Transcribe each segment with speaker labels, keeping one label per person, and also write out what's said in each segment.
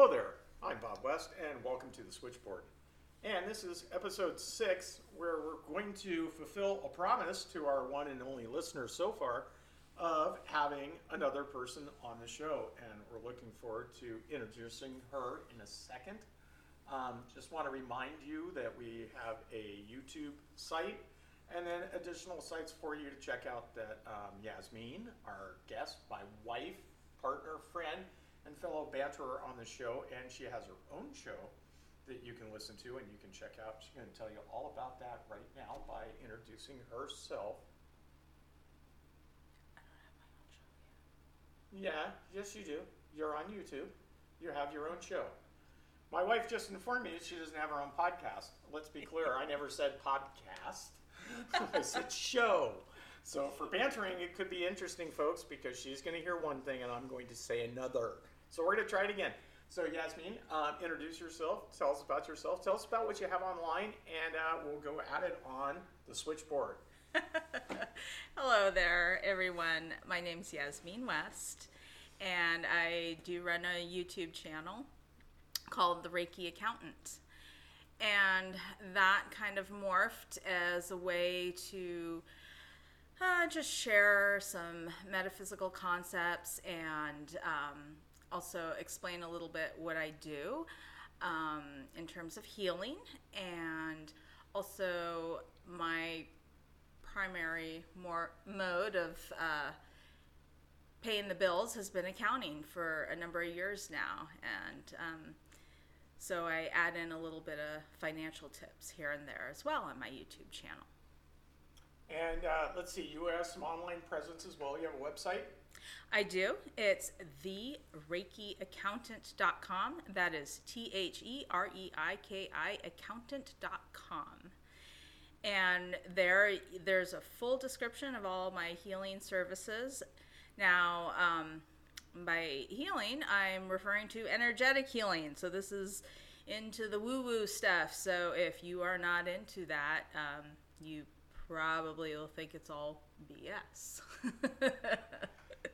Speaker 1: Hello there, I'm Bob West, and welcome to the Switchboard. And this is episode six, where we're going to fulfill a promise to our one and only listeners so far of having another person on the show. And we're looking forward to introducing her in a second. Um, just want to remind you that we have a YouTube site and then additional sites for you to check out that um, Yasmin, our guest, my wife, partner, friend, and fellow banterer on the show, and she has her own show that you can listen to and you can check out. She's going to tell you all about that right now by introducing herself. Yeah, yes, you do. You're on YouTube. You have your own show. My wife just informed me that she doesn't have her own podcast. Let's be clear, I never said podcast. I said show. So for bantering, it could be interesting, folks, because she's going to hear one thing and I'm going to say another. So we're going to try it again. So Yasmin, um, introduce yourself. Tell us about yourself. Tell us about what you have online, and uh, we'll go at it on the switchboard.
Speaker 2: Hello there, everyone. My name's Yasmin West, and I do run a YouTube channel called The Reiki Accountant and that kind of morphed as a way to uh, just share some metaphysical concepts and um, also explain a little bit what I do um, in terms of healing and also my primary more mode of uh, paying the bills has been accounting for a number of years now and um, so I add in a little bit of financial tips here and there as well on my YouTube channel.
Speaker 1: And uh, let's see, you have some online presence as well. You have a website?
Speaker 2: I do. It's thereikiaccountant.com. That is T H E R E I K I accountant.com. And there, there's a full description of all my healing services. Now, um, by healing, I'm referring to energetic healing. So this is into the woo woo stuff. So if you are not into that, um, you probably will think it's all BS.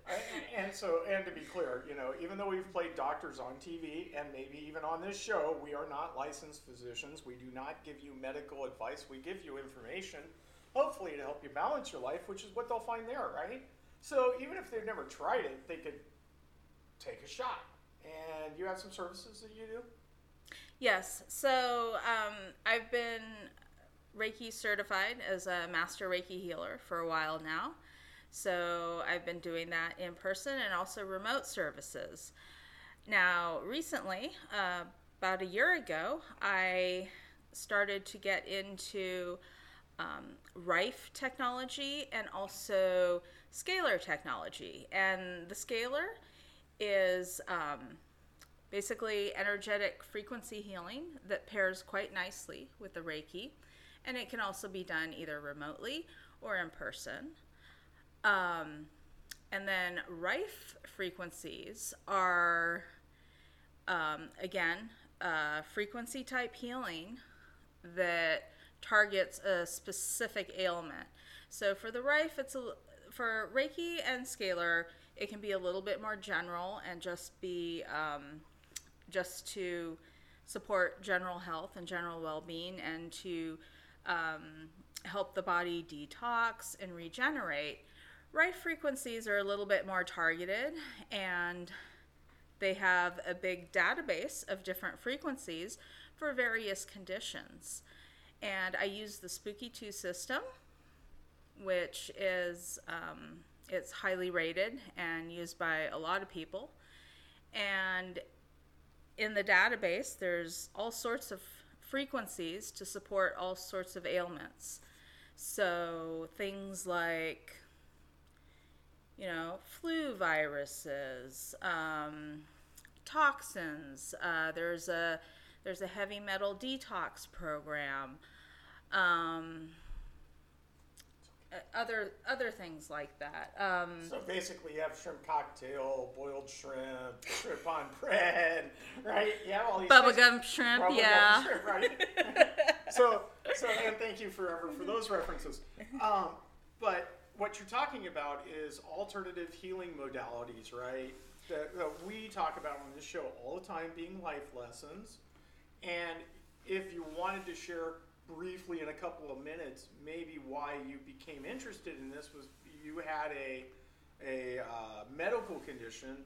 Speaker 1: and so, and to be clear, you know, even though we've played doctors on TV and maybe even on this show, we are not licensed physicians. We do not give you medical advice. We give you information, hopefully to help you balance your life, which is what they'll find there, right? So even if they've never tried it, they could take a shot. And you have some services that you do?
Speaker 2: Yes. So um, I've been Reiki certified as a master Reiki healer for a while now. So I've been doing that in person and also remote services. Now, recently, uh, about a year ago, I started to get into um, Rife technology and also scalar technology. And the scalar is um, basically energetic frequency healing that pairs quite nicely with the Reiki, and it can also be done either remotely or in person. Um, and then Rife frequencies are, um, again, frequency type healing that targets a specific ailment. So for the Rife, it's a, for Reiki and Scalar, it can be a little bit more general and just be um, just to support general health and general well-being and to um, help the body detox and regenerate Rife frequencies are a little bit more targeted and they have a big database of different frequencies for various conditions and i use the Spooky2 system which is um, it's highly rated and used by a lot of people. And in the database, there's all sorts of frequencies to support all sorts of ailments. So things like, you know, flu viruses, um, toxins. Uh, there's a there's a heavy metal detox program. Um, uh, other other things like that. Um,
Speaker 1: so basically, you have shrimp cocktail, boiled shrimp, shrimp on bread, right? Yeah, all these
Speaker 2: bubblegum shrimp, bubble yeah. Shrimp, right?
Speaker 1: so, so, and thank you forever for those references. Um, but what you're talking about is alternative healing modalities, right? that, that we talk about on this show all the time being life lessons. And if you wanted to share briefly in a couple of minutes, maybe why you became interested in this was you had a a uh, medical condition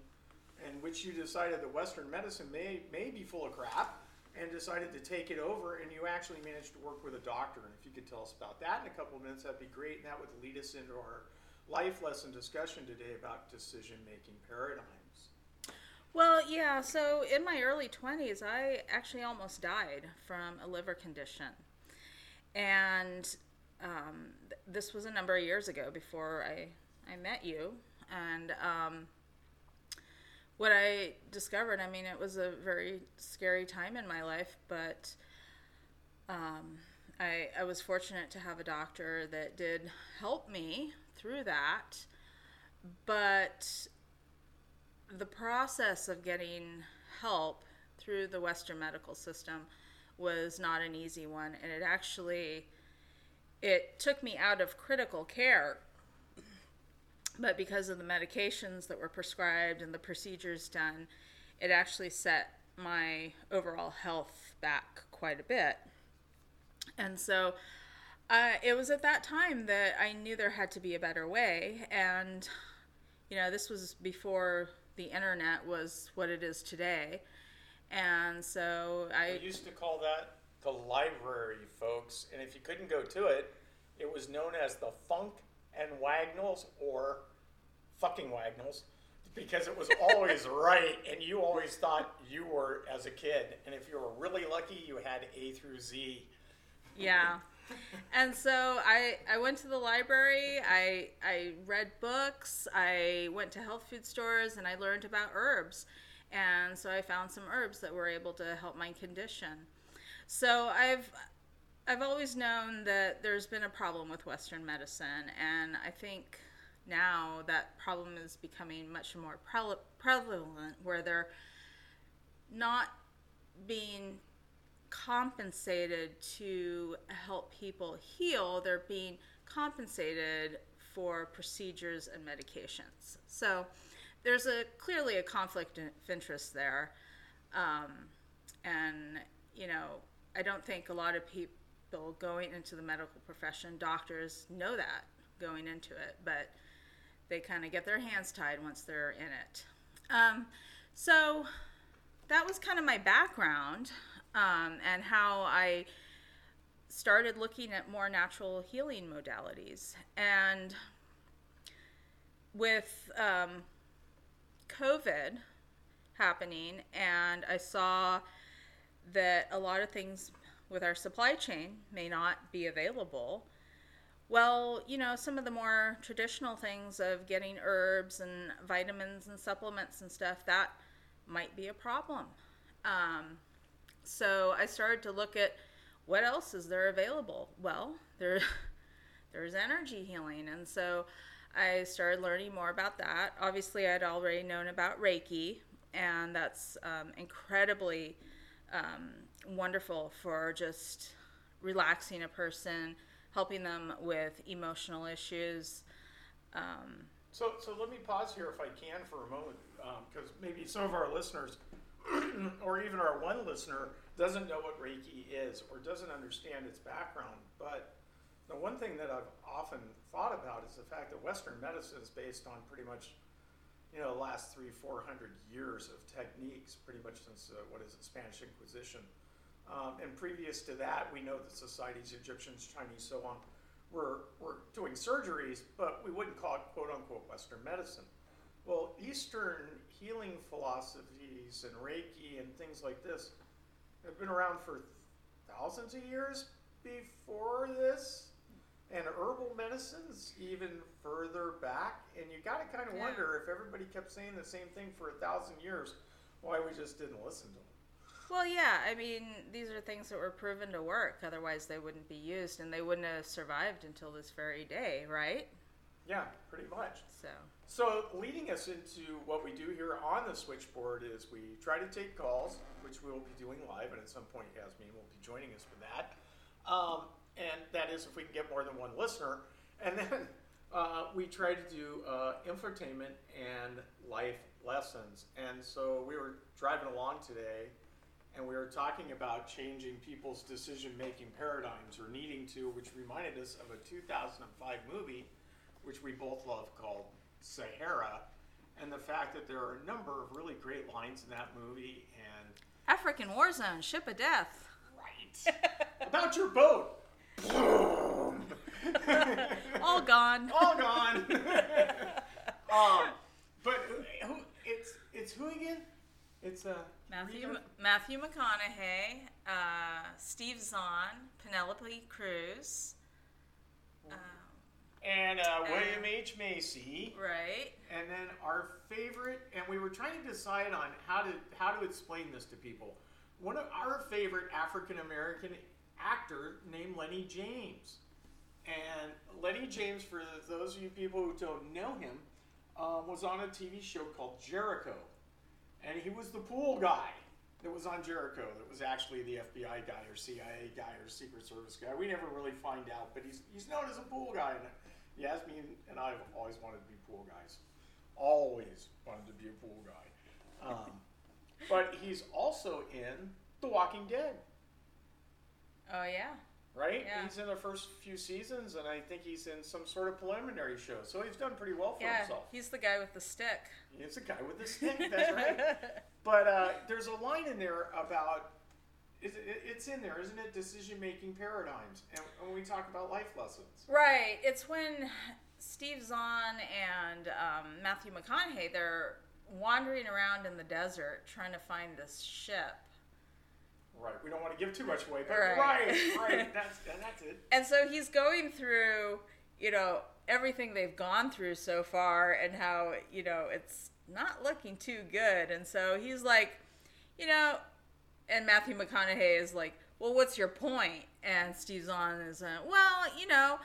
Speaker 1: in which you decided that Western medicine may may be full of crap and decided to take it over and you actually managed to work with a doctor and if you could tell us about that in a couple of minutes that'd be great and that would lead us into our life lesson discussion today about decision making paradigms
Speaker 2: Well, yeah, so in my early 20s, I actually almost died from a liver condition. And um, th- this was a number of years ago before I, I met you. And um, what I discovered, I mean, it was a very scary time in my life, but um, I, I was fortunate to have a doctor that did help me through that. But the process of getting help through the Western medical system was not an easy one, and it actually it took me out of critical care. But because of the medications that were prescribed and the procedures done, it actually set my overall health back quite a bit. And so uh, it was at that time that I knew there had to be a better way. And, you know, this was before the internet was what it is today. And so I.
Speaker 1: we used to call that the library folks and if you couldn't go to it it was known as the Funk and Wagnalls or fucking Wagnalls because it was always right and you always thought you were as a kid and if you were really lucky you had a through z.
Speaker 2: Yeah. And so I, I went to the library I, I read books i went to health food stores and i learned about herbs. And so i found some herbs that were able to help my condition. So i've i've always known that there's been a problem with western medicine and i think now that problem is becoming much more prel- prevalent where they're not being compensated to help people heal, they're being compensated for procedures and medications. So there's a clearly a conflict of interest there, um, and you know I don't think a lot of people going into the medical profession, doctors, know that going into it, but they kind of get their hands tied once they're in it. Um, so that was kind of my background um, and how I started looking at more natural healing modalities. And with um, COVID happening, and I saw that a lot of things with our supply chain may not be available. Well, you know, some of the more traditional things of getting herbs and vitamins and supplements and stuff, that might be a problem. Um, so I started to look at what else is there available. Well, there, there's energy healing, and so I started learning more about that. Obviously, I'd already known about Reiki, and that's um, incredibly um, wonderful for just relaxing a person, helping them with emotional issues. Um,
Speaker 1: so so let me pause here if i can for a moment because maybe some of our listeners or even our one listener doesn't know what Reiki is or doesn't understand its background. But the one thing that I've often thought about is the fact that Western medicine is based on pretty much, you know, the last three, four hundred years of techniques, pretty much since uh, what is it, Spanish Inquisition. Um, and previous to that, we know that societies, Egyptians, Chinese, so on, were, were doing surgeries, but we wouldn't call it quote unquote Western medicine. Well, Eastern healing philosophies and Reiki and things like this have been around for thousands of years before this, and herbal medicines even further back. And you got to kind of
Speaker 2: Yeah.
Speaker 1: wonder if everybody kept saying the same thing for a thousand years, why we just didn't listen to them.
Speaker 2: Well, yeah, I mean, these are things that were proven to work. Otherwise, they wouldn't be used, and they wouldn't have survived until this very day, right?
Speaker 1: Yeah, pretty much.
Speaker 2: So,
Speaker 1: So, leading us into what we do here on the switchboard is we try to take calls, which we will be doing live, and at some point, Yasmin will be joining us for that. Um, and that is if we can get more than one listener. And then uh, we try to do uh, infotainment and life lessons. And so we were driving along today and we were talking about changing people's decision making paradigms or needing to, which reminded us of a 2005 movie, which we both love, called Sahara. And the fact that there are a number of really great lines in that movie and
Speaker 2: African war zone, ship of death.
Speaker 1: right about your boat.
Speaker 2: All gone.
Speaker 1: all gone. um, but who, it's it's who again? It's uh,
Speaker 2: Matthew
Speaker 1: Rita-
Speaker 2: Matthew McConaughey, uh, Steve Zahn, Penelope Cruz. Um,
Speaker 1: and uh, William
Speaker 2: Uh,
Speaker 1: H Macy,
Speaker 2: right.
Speaker 1: and then our favorite. And we were trying to decide on how to how to explain this to people. One of our favorite African American actor named Lenny James. And Lenny James, for those of you people who don't know him, um, was on a TV show called Jericho. And he was the pool guy that was on Jericho, that was actually the FBI guy or CIA guy or Secret Service guy. We never really find out, but he's, he's known as a pool guy. And Yasmin and I have always wanted to be pool guys. Always wanted to be a pool guy. Um, but he's also in The Walking Dead
Speaker 2: Oh yeah.
Speaker 1: Right?
Speaker 2: Yeah.
Speaker 1: He's in the first few seasons, and I think he's in some sort of preliminary show. So he's done pretty well for
Speaker 2: Yeah.
Speaker 1: himself.
Speaker 2: He's the guy with the stick.
Speaker 1: He's the guy with the stick, that's right. But uh, there's a line in there about it's in there, isn't it? Decision making paradigms, and when we talk about life lessons.
Speaker 2: Right. It's when Steve Zahn and um, Matthew McConaughey they're wandering around in the desert trying to find this ship.
Speaker 1: Right. We don't want to give too much away, but
Speaker 2: Right.
Speaker 1: right, right. That's and that's it.
Speaker 2: And so he's going through, you know, everything they've gone through so far and how, you know, it's not looking too good. And so he's like, you know, and Matthew McConaughey is like, well, what's your point? And Steve Zahn is, uh, well, you know,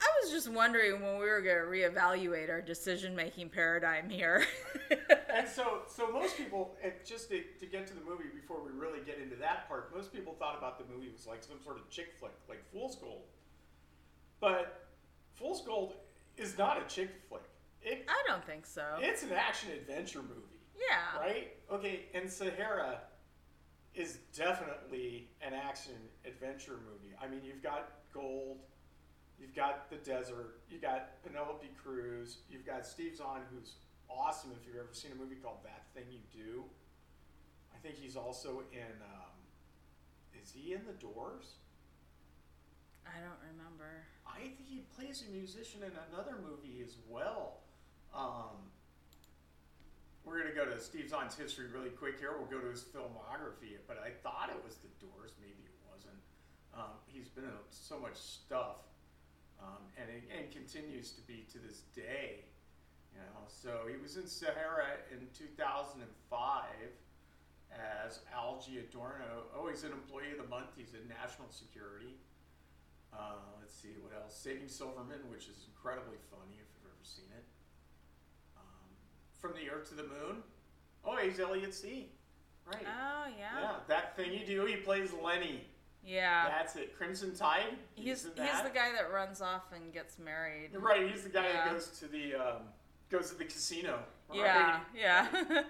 Speaker 2: I was just wondering when we were going to reevaluate our decision making paradigm here.
Speaker 1: And so, so most people, and just to, to get to the movie before we really get into that part, most people thought about the movie was like some sort of chick flick, like Fool's Gold. But Fool's Gold is not a chick flick. It,
Speaker 2: I don't think so.
Speaker 1: it's an action adventure movie,
Speaker 2: yeah.
Speaker 1: right? Okay, and Sahara is definitely an action adventure movie. I mean, you've got gold, you've got the desert, you got Penelope Cruz, you've got Steve Zahn, who's awesome. If you've ever seen a movie called That Thing You Do, I think he's also in. Um, is he in The Doors?
Speaker 2: I don't remember.
Speaker 1: I think he plays a musician in another movie as well. Um, we're going to go to Steve Zahn's history really quick here. We'll go to his filmography, but I thought it was The Doors. Maybe it wasn't. Um, he's been in so much stuff um, and, it, and continues to be to this day. You know, so he was in Sahara in 2005 as Al Giordino. Oh, he's an employee of the month. He's in national security. Uh, let's see what else. Saving Silverman, which is incredibly funny if you've ever seen it. Um, From the Earth to the Moon. Oh, he's Elliot See Right.
Speaker 2: Oh,
Speaker 1: yeah,
Speaker 2: yeah.
Speaker 1: that thing you do. He plays Lenny.
Speaker 2: Yeah.
Speaker 1: That's it. Crimson Tide.
Speaker 2: He's
Speaker 1: in
Speaker 2: he's the guy that runs off and gets married.
Speaker 1: Right. He's the guy
Speaker 2: Yeah.
Speaker 1: that goes to the um, goes to the casino. right?
Speaker 2: Yeah, yeah.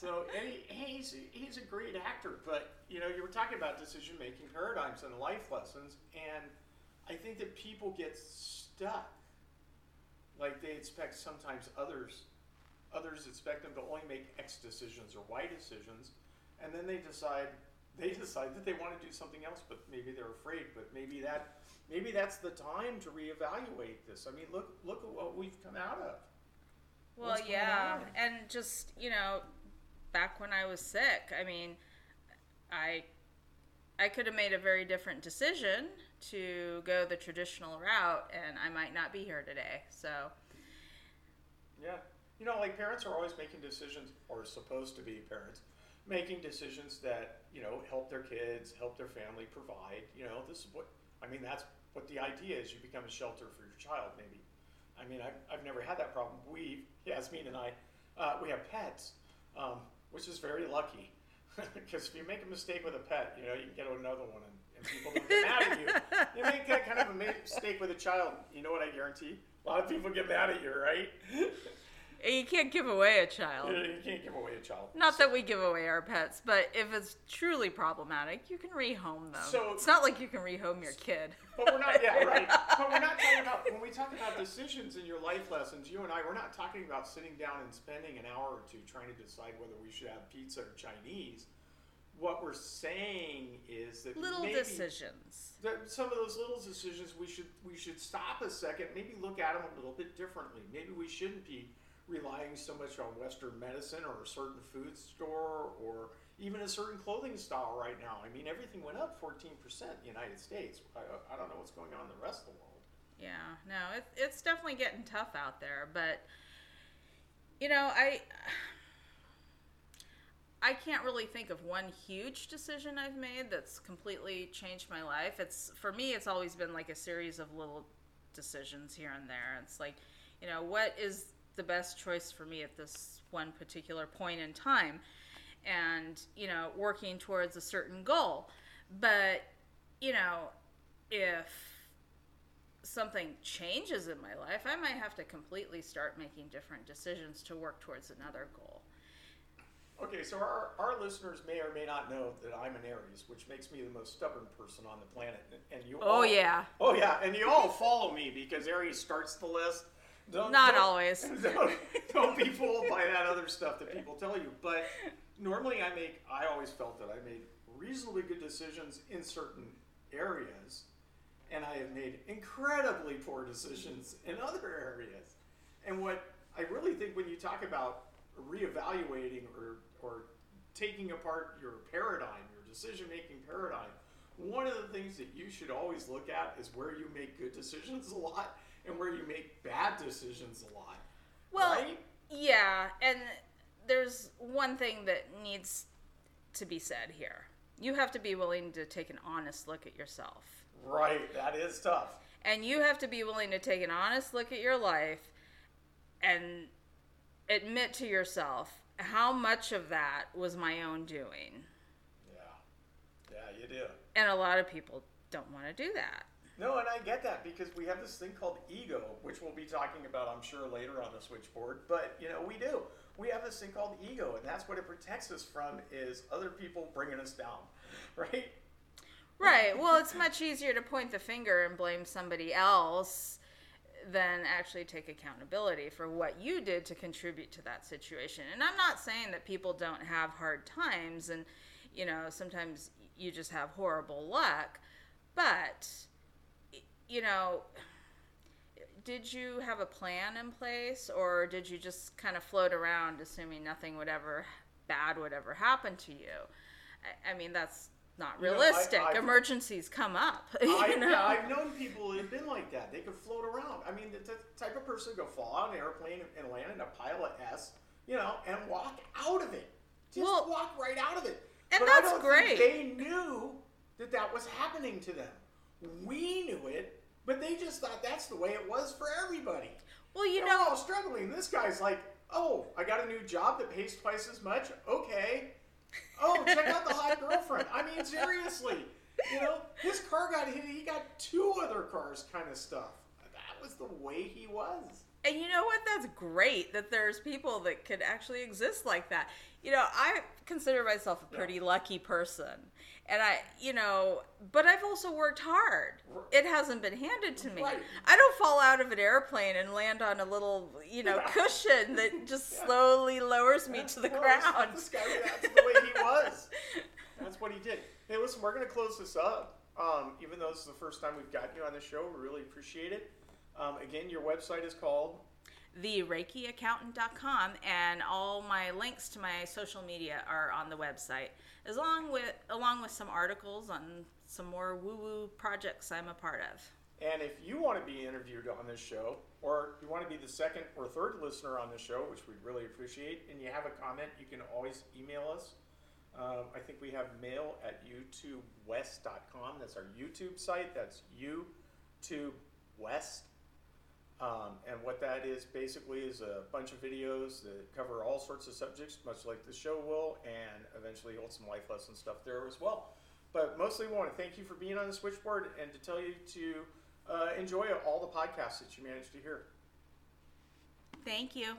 Speaker 1: So and he, he's he's a great actor, but you know you were talking about decision making paradigms and life lessons, and I think that people get stuck. Like they expect sometimes others, others expect them to only make X decisions or Y decisions, and then they decide they decide that they want to do something else, but maybe they're afraid. But maybe that maybe that's the time to reevaluate this. I mean, look look at what we've come out of.
Speaker 2: well,
Speaker 1: What's
Speaker 2: yeah, and just you know, back when I was sick, I mean, I I could have made a very different decision to go the traditional route, and I might not be here today. So
Speaker 1: Yeah. You know, like parents are always making decisions, or supposed to be parents, making decisions that, you know, help their kids, help their family provide. You know, this is what, I mean, that's what the idea is. You become a shelter for your child, maybe. I mean, I've, I've never had that problem. We, Yasmin and I, uh, we have pets, um, which is very lucky. Because if you make a mistake with a pet, you know, you can get another one and, and people don't get mad at you. You make that kind of a mistake with a child, you know what I guarantee? A lot of people get mad at you, right?
Speaker 2: You can't give away a child.
Speaker 1: You can't give away a child.
Speaker 2: Not that we give away our pets, but if it's truly problematic, you can rehome them.
Speaker 1: So-
Speaker 2: it's not like you can rehome your kid.
Speaker 1: But we're not, yeah, right. But we're not talking about, when we talk about decisions in your life lessons, you and I, we're not talking about sitting down and spending an hour or two trying to decide whether we should have pizza or Chinese. What we're saying is that
Speaker 2: Little decisions.
Speaker 1: that some of those little decisions we should we should stop a second, maybe look at them a little bit differently. Maybe we shouldn't be relying so much on Western medicine or a certain food store or even a certain clothing style right now. I mean, everything went up 14% in the United States. I, I don't know what's going on in the rest of the world.
Speaker 2: Yeah, no, it, it's definitely getting tough out there. But you know, I I can't really think of one huge decision I've made that's completely changed my life. It's for me, it's always been like a series of little decisions here and there. It's like, you know, what is the best choice for me at this one particular point in time, and you know, working towards a certain goal. But you know, if something changes in my life, I might have to completely start making different decisions to work towards another goal.
Speaker 1: Okay, so our, our listeners may or may not know that I'm an Aries, which makes me the most stubborn person on the planet. And you
Speaker 2: Oh
Speaker 1: all,
Speaker 2: yeah,
Speaker 1: Oh yeah, and you all follow me because Aries starts the list. Don't,
Speaker 2: not
Speaker 1: don't-
Speaker 2: always.
Speaker 1: Don't, don't be fooled by that other stuff that people tell you. But normally, I make. I always felt that I made reasonably good decisions in certain areas, and I have made incredibly poor decisions in other areas. And what I really think when you talk about reevaluating or or taking apart your paradigm, your decision-making paradigm, one of the things that you should always look at is where you make good decisions a lot and where you make bad decisions a lot.
Speaker 2: Well,
Speaker 1: right?
Speaker 2: yeah, and there's one thing that needs to be said here. You have to be willing to take an honest look at yourself.
Speaker 1: Right, that is tough.
Speaker 2: And you have to be willing to take an honest look at your life and admit to yourself how much of that was my own doing.
Speaker 1: Yeah, yeah, you do.
Speaker 2: And a lot of people don't want to do that.
Speaker 1: No, and I get that because we have this thing called ego, which we'll be talking about, I'm sure, later on the switchboard. But you know, we do. We have this thing called ego, and that's what it protects us from is other people bringing us down, right?
Speaker 2: Right. Well, it's much easier to point the finger and blame somebody else than actually take accountability for what you did to contribute to that situation. And I'm not saying that people don't have hard times and, you know, sometimes you just have horrible luck, but, you know, did you have a plan in place or did you just kind of float around assuming nothing would ever bad would ever happen to you? I, I mean, that's not
Speaker 1: You know, I-
Speaker 2: realistic. Emergencies come up. You
Speaker 1: I,
Speaker 2: know?
Speaker 1: yeah, I've known people who have been like that. They could float around. I mean, the, type of person who go fall out of an airplane and land in a pile of S, you know, and walk out of it. Just
Speaker 2: Well-
Speaker 1: walk right out of it.
Speaker 2: And
Speaker 1: but
Speaker 2: that's great.
Speaker 1: They knew that that was happening to them. We knew it, but they just thought that's the way it was for everybody.
Speaker 2: well, you
Speaker 1: They're
Speaker 2: know,
Speaker 1: all struggling. This guy's like, oh, I got a new job that pays twice as much. Okay. Oh, check out the hot girlfriend. I mean, seriously. You know, his car got hit. He got two other cars, kind of stuff. That was the way he was.
Speaker 2: And you know what? That's great that there's people that could actually exist like that. You know, I consider myself a pretty lucky person. And I, you know, but I've also worked hard. It hasn't been handed to me.
Speaker 1: Right.
Speaker 2: I don't fall out of an airplane and land on a little, you know,
Speaker 1: Yeah.
Speaker 2: cushion that just
Speaker 1: Yeah.
Speaker 2: slowly lowers me to the ground.
Speaker 1: This guy, that's the way he was. That's what he did. Hey, listen, we're going to close this up. Um, even though this is the first time we've gotten you on the show, we really appreciate it. Um, again, your website is called
Speaker 2: thereikiaccountant.com and all my links to my social media are on the website as long with along with some articles on some more woo-woo projects I'm a part of.
Speaker 1: And if you want to be interviewed on this show, or you want to be the second or third listener on the show, which we'd really appreciate, and you have a comment, you can always email us. Um, I think we have mail at youtubewest.com. That's our YouTube site. That's youtubewest. Um, and what that is basically is a bunch of videos that cover all sorts of subjects, much like the show will, and eventually hold some life lesson stuff there as well. But mostly, we want to thank you for being on the switchboard and to tell you to uh, enjoy all the podcasts that you managed to hear.
Speaker 2: Thank you.